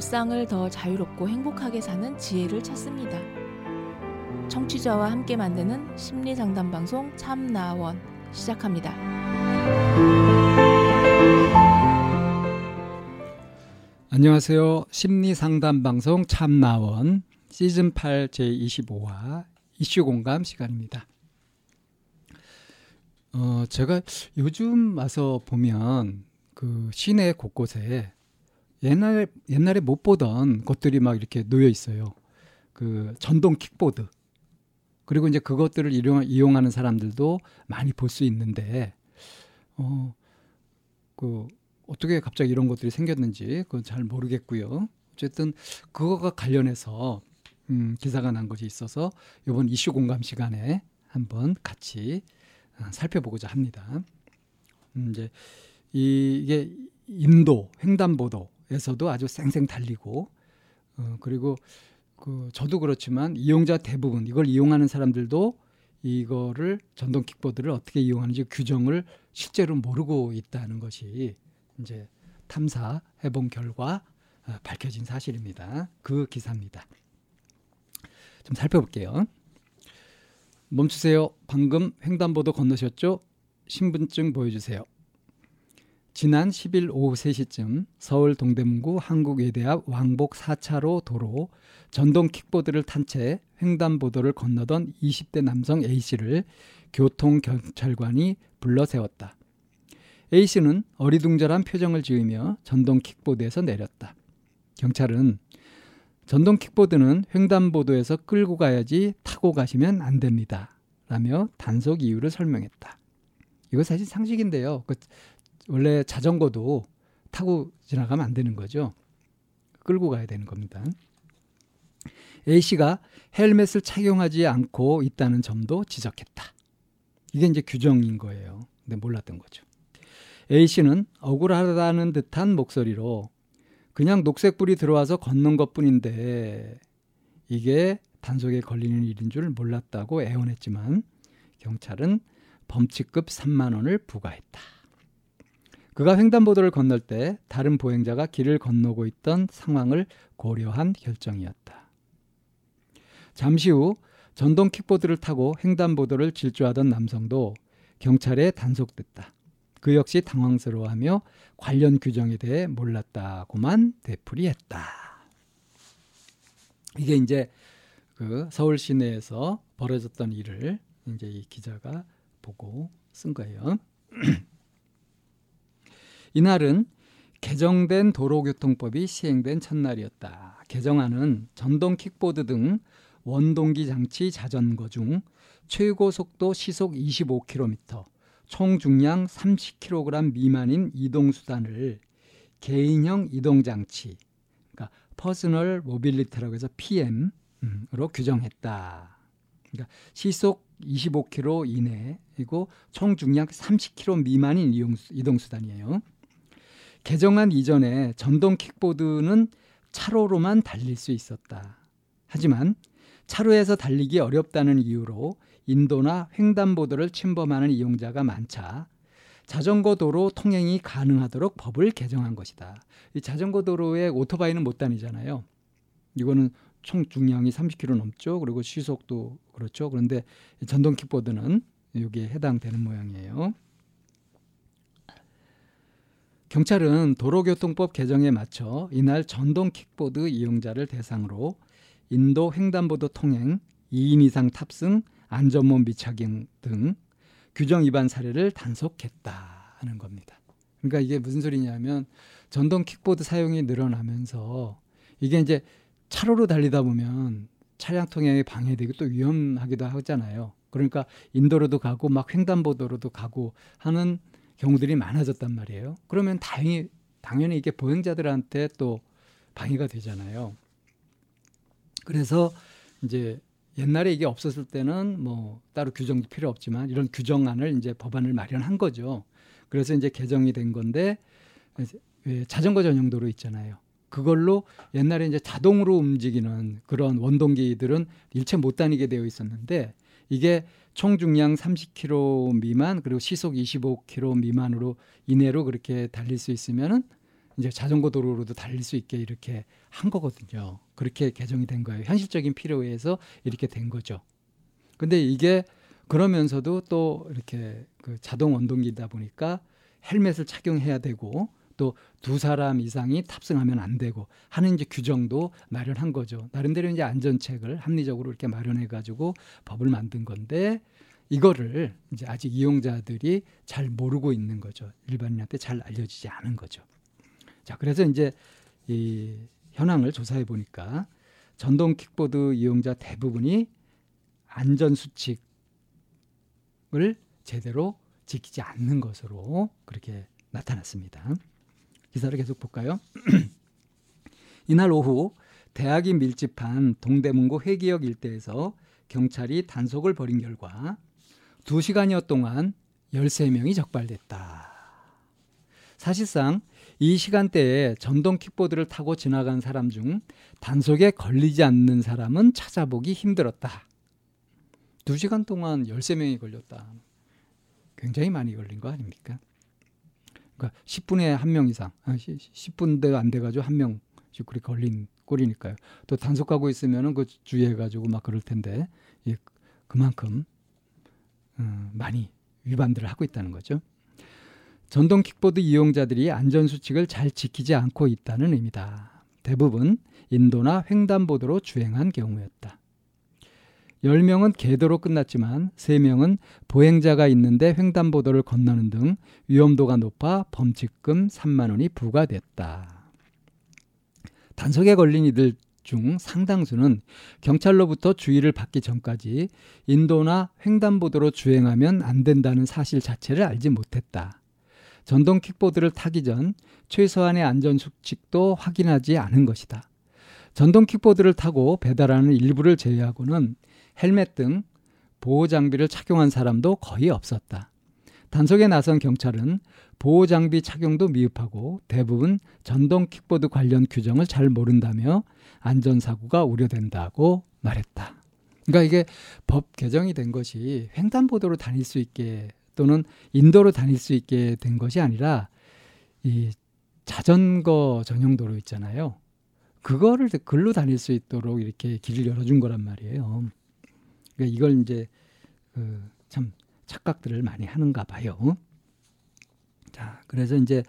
일상을 더 자유롭고 행복하게 사는 지혜를 찾습니다. 청취자와 함께 만드는 심리 상담 방송 참나원 시작합니다. 안녕하세요. 심리 상담 방송 참나원 시즌 8 제25화 이슈 공감 시간입니다. 어, 제가 요즘 와서 보면 그 시내 곳곳에 옛날 옛날에 못 보던 것들이 막 이렇게 놓여 있어요. 그 전동 킥보드. 그리고 이제 그것들을 이용, 이용 하는 사람들도 많이 볼 수 있는데 어, 그 어떻게 갑자기 이런 것들이 생겼는지 그건 잘 모르겠고요. 어쨌든 그거가 관련해서 음, 기사가 난 것이 있어서 이번 이슈 공감 시간에 한번 같이 어, 살펴보고자 합니다. 음, 이제 이게 인도 횡단보도 에서도 아주 쌩쌩 달리고 어, 그리고 그 저도 그렇지만 이용자 대부분 이걸 이용하는 사람들도 이거를 전동 킥보드를 어떻게 이용하는지 규정을 실제로 모르고 있다는 것이 이제 탐사 해 본 결과 어, 밝혀진 사실입니다. 그 기사입니다. 좀 살펴볼게요. 멈추세요. 방금 횡단보도 건너셨죠? 신분증 보여주세요. 지난 10일 오후 3시쯤 서울 동대문구 한국외대 앞 왕복 4차로 도로 전동 킥보드를 탄 채 횡단보도를 건너던 20대 남성 A씨를 교통경찰관이 불러 세웠다. A씨는 어리둥절한 표정을 지으며 전동 킥보드에서 내렸다. 경찰은 전동 킥보드는 횡단보도에서 끌고 가야지 타고 가시면 안 됩니다. 라며 단속 이유를 설명했다. 이거 사실 상식인데요. 그 원래 자전거도 타고 지나가면 안 되는 거죠. 끌고 가야 되는 겁니다. A씨가 헬멧을 착용하지 않고 있다는 점도 지적했다. 이게 이제 규정인 거예요. 근데 몰랐던 거죠. A씨는 억울하다는 듯한 목소리로 그냥 녹색불이 들어와서 걷는 것 뿐인데 이게 단속에 걸리는 일인 줄 몰랐다고 애원했지만 경찰은 범칙급 3만 원을 부과했다. 그가 횡단보도를 건널 때 다른 보행자가 길을 건너고 있던 상황을 고려한 결정이었다. 잠시 후 전동 킥보드를 타고 횡단보도를 질주하던 남성도 경찰에 단속됐다. 그 역시 당황스러워하며 관련 규정에 대해 몰랐다고만 되풀이했다. 이게 이제 그 서울 시내에서 벌어졌던 일을 이제 이 기자가 보고 쓴 거예요. 이날은 개정된 도로교통법이 시행된 첫날이었다. 개정안은 전동 킥보드 등 원동기 장치 자전거 중 최고 속도 시속 25km, 총 중량 30kg 미만인 이동 수단을 개인형 이동 장치, 그러니까 personal mobility라고 해서 PM으로 규정했다. 그러니까 시속 25km 이내이고 총 중량 30kg 미만인 이동 수단이에요. 개정안 이전에 전동 킥보드는 차로로만 달릴 수 있었다. 하지만 차로에서 달리기 어렵다는 이유로 인도나 횡단보도를 침범하는 이용자가 많자 자전거 도로 통행이 가능하도록 법을 개정한 것이다. 이 자전거 도로에 오토바이는 못 다니잖아요. 이거는 총 중량이 30km 넘죠. 그리고 시속도 그렇죠. 그런데 전동 킥보드는 여기에 해당되는 모양이에요. 경찰은 도로교통법 개정에 맞춰 이날 전동 킥보드 이용자를 대상으로 인도 횡단보도 통행, 2인 이상 탑승, 안전모 미착용 등 규정 위반 사례를 단속했다 하는 겁니다. 그러니까 이게 무슨 소리냐면 전동 킥보드 사용이 늘어나면서 이게 이제 차로로 달리다 보면 차량 통행에 방해되고 또 위험하기도 하잖아요. 그러니까 인도로도 가고 막 횡단보도로도 가고 하는 경우들이 많아졌단 말이에요. 그러면 다행히 당연히 이게 보행자들한테 또 방해가 되잖아요. 그래서 이제 옛날에 이게 없었을 때는 뭐 따로 규정도 필요 없지만 이런 규정안을 이제 법안을 마련한 거죠. 그래서 이제 개정이 된 건데 자전거 전용 도로 있잖아요. 그걸로 옛날에 이제 자동으로 움직이는 그런 원동기들은 일체 못 다니게 되어 있었는데 이게 총 중량 30km 미만 그리고 시속 25km 미만으로 이내로 그렇게 달릴 수 있으면은 이제 자전거 도로로도 달릴 수 있게 이렇게 한 거거든요. 그렇게 개정이 된 거예요. 현실적인 필요에 의해서 이렇게 된 거죠. 근데 이게 그러면서도 또 이렇게 그 자동 원동기다 보니까 헬멧을 착용해야 되고 또 두 사람 이상이 탑승하면 안 되고 하는 이제 규정도 마련한 거죠. 나름대로 이제 안전책을 합리적으로 이렇게 마련해 가지고 법을 만든 건데 이거를 이제 아직 이용자들이 잘 모르고 있는 거죠. 일반인한테 잘 알려지지 않은 거죠. 자, 그래서 이제 이 현황을 조사해 보니까 전동 킥보드 이용자 대부분이 안전 수칙을 제대로 지키지 않는 것으로 그렇게 나타났습니다. 기사를 계속 볼까요? 이날 오후 대학이 밀집한 동대문구 회기역 일대에서 경찰이 단속을 벌인 결과 2시간여 동안 13명이 적발됐다. 사실상 이 시간대에 전동 킥보드를 타고 지나간 사람 중 단속에 걸리지 않는 사람은 찾아보기 힘들었다. 2시간 동안 13명이 걸렸다. 굉장히 많이 걸린 거 아닙니까? 그러니까 10분에 한 명 이상, 10분도 안 돼가지고 한 명씩 그렇게 걸린 꼴이니까요. 또 단속하고 있으면은 그 주의해가지고 막 그럴 텐데, 예, 그만큼 음, 많이 위반들을 하고 있다는 거죠. 전동 킥보드 이용자들이 안전 수칙을 잘 지키지 않고 있다는 의미다. 대부분 인도나 횡단보도로 주행한 경우였다. 10명은 계도로 끝났지만 3명은 보행자가 있는데 횡단보도를 건너는 등 위험도가 높아 범칙금 3만 원이 부과됐다. 단속에 걸린 이들 중 상당수는 경찰로부터 주의를 받기 전까지 인도나 횡단보도로 주행하면 안 된다는 사실 자체를 알지 못했다. 전동 킥보드를 타기 전 최소한의 안전 수칙도 확인하지 않은 것이다. 전동 킥보드를 타고 배달하는 일부를 제외하고는 헬멧 등 보호 장비를 착용한 사람도 거의 없었다. 단속에 나선 경찰은 보호 장비 착용도 미흡하고 대부분 전동 킥보드 관련 규정을 잘 모른다며 안전 사고가 우려된다고 말했다. 그러니까 이게 법 개정이 된 것이 횡단보도로 다닐 수 있게 또는 인도로 다닐 수 있게 된 것이 아니라 이 자전거 전용 도로 있잖아요. 그거를 글로 다닐 수 있도록 이렇게 길을 열어준 거란 말이에요. 그러니까 이걸 이제 그 참 착각들을 많이 하는가 봐요. 자, 그래서 이제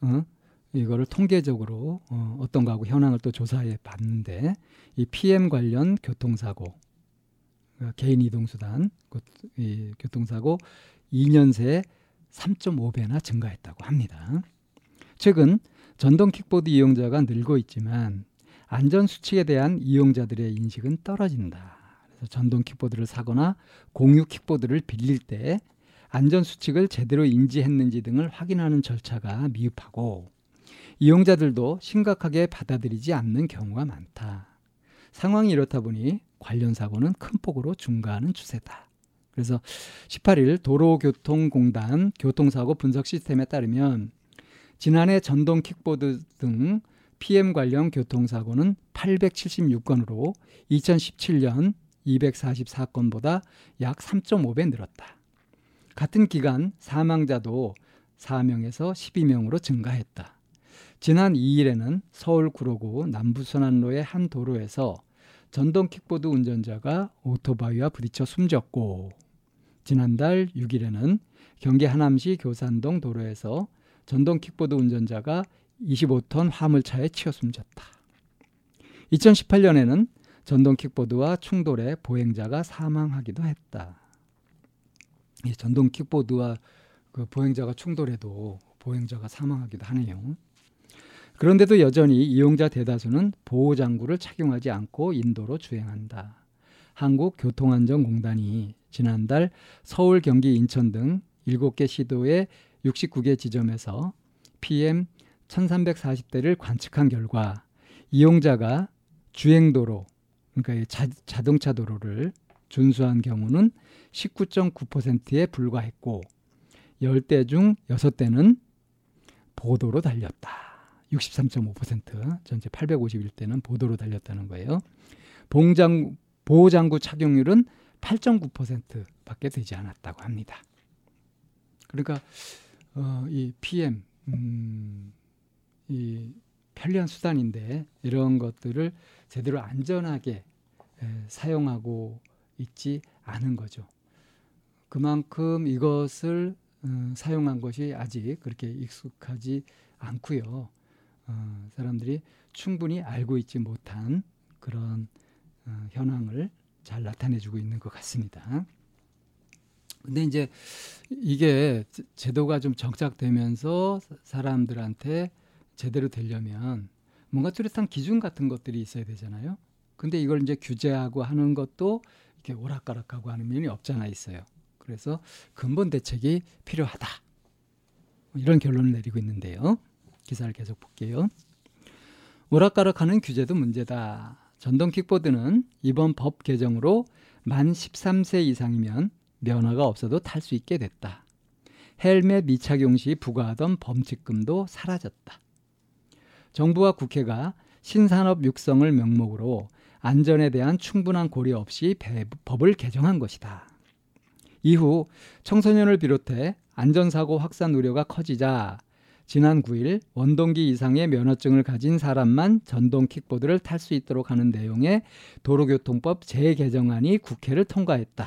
어, 이거를 통계적으로 어, 어떤가 하고 현황을 또 조사해 봤는데 이 PM 관련 교통사고 그러니까 개인 이동수단 이 교통사고 2년 새에 3.5배나 증가했다고 합니다. 최근 전동 킥보드 이용자가 늘고 있지만 안전 수칙에 대한 이용자들의 인식은 떨어진다. 전동 킥보드를 사거나 공유 킥보드를 빌릴 때 안전 수칙을 제대로 인지했는지 등을 확인하는 절차가 미흡하고 이용자들도 심각하게 받아들이지 않는 경우가 많다. 상황이 이렇다 보니 관련 사고는 큰 폭으로 증가하는 추세다. 그래서 18일 도로교통공단 교통사고 분석 시스템에 따르면 지난해 전동 킥보드 등 PM 관련 교통사고는 876건으로 2017년 244건보다 약 3.5배 늘었다. 같은 기간 사망자도 4명에서 12명으로 증가했다. 지난 2일에는 서울 구로구 남부순환로의 한 도로에서 전동 킥보드 운전자가 오토바이와 부딪혀 숨졌고 지난달 6일에는 경기 하남시 교산동 도로에서 전동 킥보드 운전자가 25톤 화물차에 치여 숨졌다. 2018년에는 전동 킥보드와 충돌해 보행자가 사망하기도 했다. 이 전동 킥보드와 그 보행자가 충돌해도 보행자가 사망하기도 하네요. 그런데도 여전히 이용자 대다수는 보호장구를 착용하지 않고 인도로 주행한다. 한국교통안전공단이 지난달 서울, 경기, 인천 등 7개 시도의 69개 지점에서 PM 1340대를 관측한 결과 이용자가 주행도로, 그러니까 자, 자동차 도로를 준수한 경우는 19.9%에 불과했고 10대 중 6대는 보도로 달렸다. 63.5% 전체 851대는 보도로 달렸다는 거예요. 봉장 보호장구 착용률은 8.9%밖에 되지 않았다고 합니다. 그러니까 어, 이 PM 음, 이 편리한 수단인데 이런 것들을 제대로 안전하게 에, 사용하고 있지 않은 거죠. 그만큼 이것을 어, 사용한 것이 아직 그렇게 익숙하지 않고요. 어, 사람들이 충분히 알고 있지 못한 그런 어, 현황을 잘 나타내주고 있는 것 같습니다. 근데 이제 이게 제도가 좀 정착되면서 사람들한테 제대로 되려면 뭔가 뚜렷한 기준 같은 것들이 있어야 되잖아요. 근데 이걸 이제 규제하고 하는 것도 이렇게 오락가락하고 하는 면이 없잖아 있어요. 그래서 근본 대책이 필요하다. 이런 결론을 내리고 있는데요. 기사를 계속 볼게요. 오락가락하는 규제도 문제다. 전동 킥보드는 이번 법 개정으로 만 13세 이상이면 면허가 없어도 탈 수 있게 됐다. 헬멧 미착용 시 부과하던 범칙금도 사라졌다. 정부와 국회가 신산업 육성을 명목으로 안전에 대한 충분한 고려 없이 법을 개정한 것이다. 이후 청소년을 비롯해 안전사고 확산 우려가 커지자 지난 9일 원동기 이상의 면허증을 가진 사람만 전동 킥보드를 탈 수 있도록 하는 내용의 도로교통법 재개정안이 국회를 통과했다.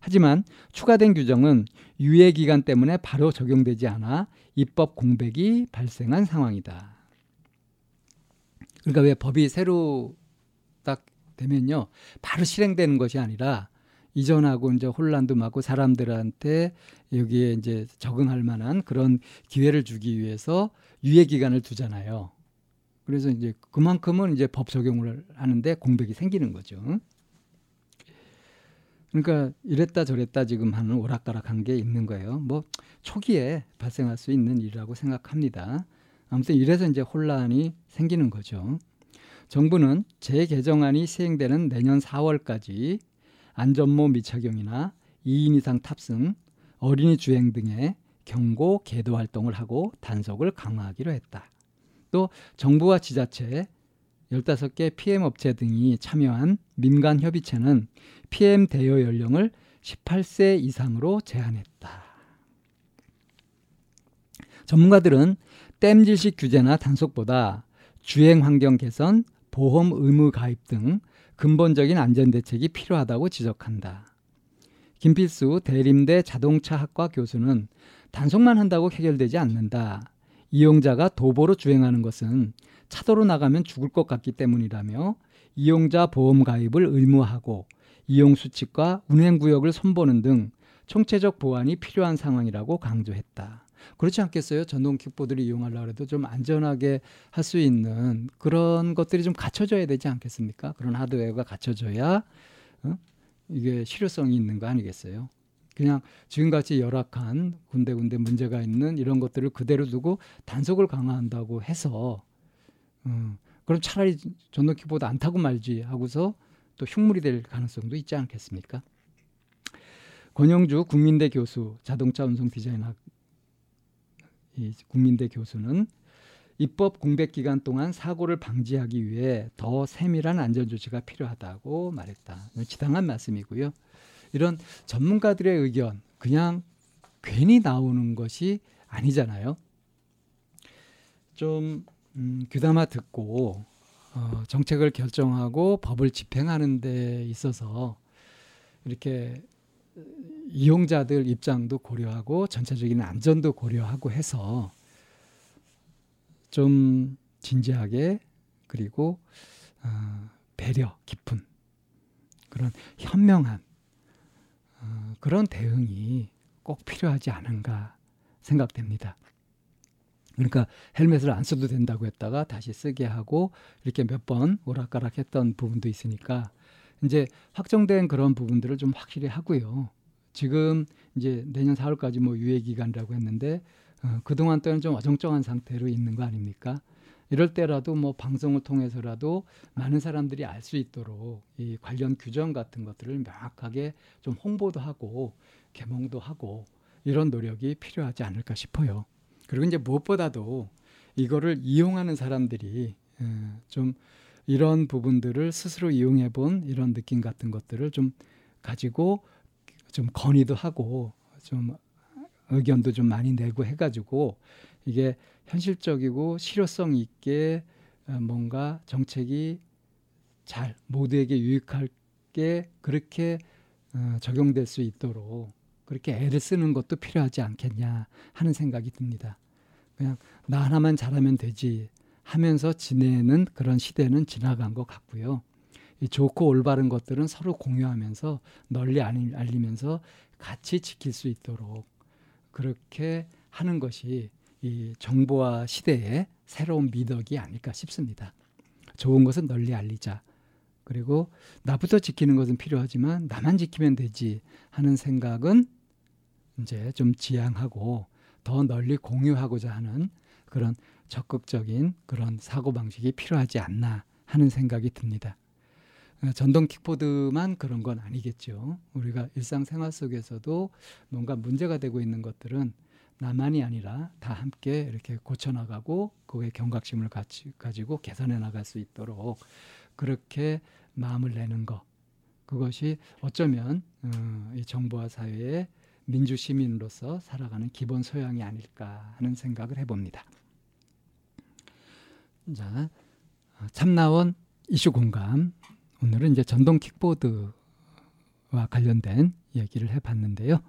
하지만 추가된 규정은 유예 기간 때문에 바로 적용되지 않아 입법 공백이 발생한 상황이다. 그러니까 왜 법이 새로 딱 되면요 바로 실행되는 것이 아니라 이전하고 이제 혼란도 많고 사람들한테 여기에 이제 적응할 만한 그런 기회를 주기 위해서 유예 기간을 두잖아요. 그래서 이제 그만큼은 이제 법 적용을 하는데 공백이 생기는 거죠. 그러니까 이랬다 저랬다 지금 하는 오락가락한 게 있는 거예요. 뭐 초기에 발생할 수 있는 일이라고 생각합니다. 아무튼 이래서 이제 혼란이 생기는 거죠. 정부는 재개정안이 시행되는 내년 4월까지 안전모 미착용이나 2인 이상 탑승, 어린이 주행 등의 경고 계도 활동을 하고 단속을 강화하기로 했다. 또 정부와 지자체 15개 PM 업체 등이 참여한 민간 협의체는 PM 대여 연령을 18세 이상으로 제한했다. 전문가들은 땜질식 규제나 단속보다 주행 환경 개선, 보험 의무 가입 등 근본적인 안전 대책이 필요하다고 지적한다. 김필수 대림대 자동차학과 교수는 단속만 한다고 해결되지 않는다. 이용자가 도보로 주행하는 것은 차도로 나가면 죽을 것 같기 때문이라며 이용자 보험 가입을 의무하고 이용 수칙과 운행 구역을 선보는 등 총체적 보완이 필요한 상황이라고 강조했다. 그렇지 않겠어요? 전동 킥보드를 이용하려고 해도 좀 안전하게 할 수 있는 그런 것들이 좀 갖춰져야 되지 않겠습니까? 그런 하드웨어가 갖춰져야 어? 이게 실효성이 있는 거 아니겠어요? 그냥 지금같이 열악한 군데군데 문제가 있는 이런 것들을 그대로 두고 단속을 강화한다고 해서 음, 그럼 차라리 전동 킥보드 안 타고 말지 하고서 또 흉물이 될 가능성도 있지 않겠습니까? 권영주 국민대 교수 자동차 운송 디자인학 이 국민대 교수는 입법 공백 기간 동안 사고를 방지하기 위해 더 세밀한 안전 조치가 필요하다고 말했다. 지당한 말씀이고요. 이런 전문가들의 의견 그냥 괜히 나오는 것이 아니잖아요. 좀 음, 귀담아 듣고 어, 정책을 결정하고 법을 집행하는 데 있어서 이렇게 이용자들 입장도 고려하고 전체적인 안전도 고려하고 해서 좀 진지하게 그리고 어, 배려 깊은 그런 현명한 어, 그런 대응이 꼭 필요하지 않은가 생각됩니다. 그러니까 헬멧을 안 써도 된다고 했다가 다시 쓰게 하고 이렇게 몇 번 오락가락했던 부분도 있으니까 이제 확정된 그런 부분들을 좀 확실히 하고요. 지금 이제 내년 4월까지 뭐 유예 기간이라고 했는데 어, 그동안 또는 좀 어정쩡한 상태로 있는 거 아닙니까? 이럴 때라도 뭐 방송을 통해서라도 많은 사람들이 알 수 있도록 이 관련 규정 같은 것들을 명확하게 좀 홍보도 하고 개몽도 하고 이런 노력이 필요하지 않을까 싶어요. 그리고 이제 무엇보다도 이거를 이용하는 사람들이 어, 좀 이런 부분들을 스스로 이용해 본 이런 느낌 같은 것들을 좀 가지고 좀 건의도 하고 좀 의견도 좀 많이 내고 해가지고 이게 현실적이고 실효성 있게 어, 뭔가 정책이 잘 모두에게 유익하게 그렇게 어, 적용될 수 있도록 그렇게 애를 쓰는 것도 필요하지 않겠냐 하는 생각이 듭니다. 그냥 나 하나만 잘하면 되지 하면서 지내는 그런 시대는 지나간 것 같고요. 이 좋고 올바른 것들은 서로 공유하면서 널리 알리면서 같이 지킬 수 있도록 그렇게 하는 것이 이 정보화 시대의 새로운 미덕이 아닐까 싶습니다. 좋은 것은 널리 알리자. 그리고 나부터 지키는 것은 필요하지만 나만 지키면 되지 하는 생각은 이제 좀 지양하고 더 널리 공유하고자 하는 그런 적극적인 그런 사고 방식이 필요하지 않나 하는 생각이 듭니다. 어, 전동 킥보드만 그런 건 아니겠죠. 우리가 일상생활 속에서도 뭔가 문제가 되고 있는 것들은 나만이 아니라 다 함께 이렇게 고쳐나가고 그에 경각심을 가지, 가지고 개선해 나갈 수 있도록 그렇게 마음을 내는 것 그것이 어쩌면 어, 이 정부와 사회의 민주 시민으로서 살아가는 기본 소양이 아닐까 하는 생각을 해봅니다. 자, 참나원 이슈 공감 오늘은 이제 전동 킥보드와 관련된 얘기를 해봤는데요.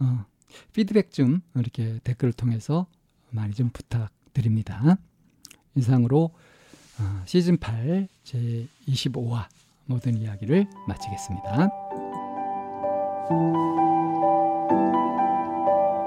어, 피드백 좀 이렇게 댓글을 통해서 많이 좀 부탁드립니다. 이상으로 어, 시즌 8 제 25화 모든 이야기를 마치겠습니다.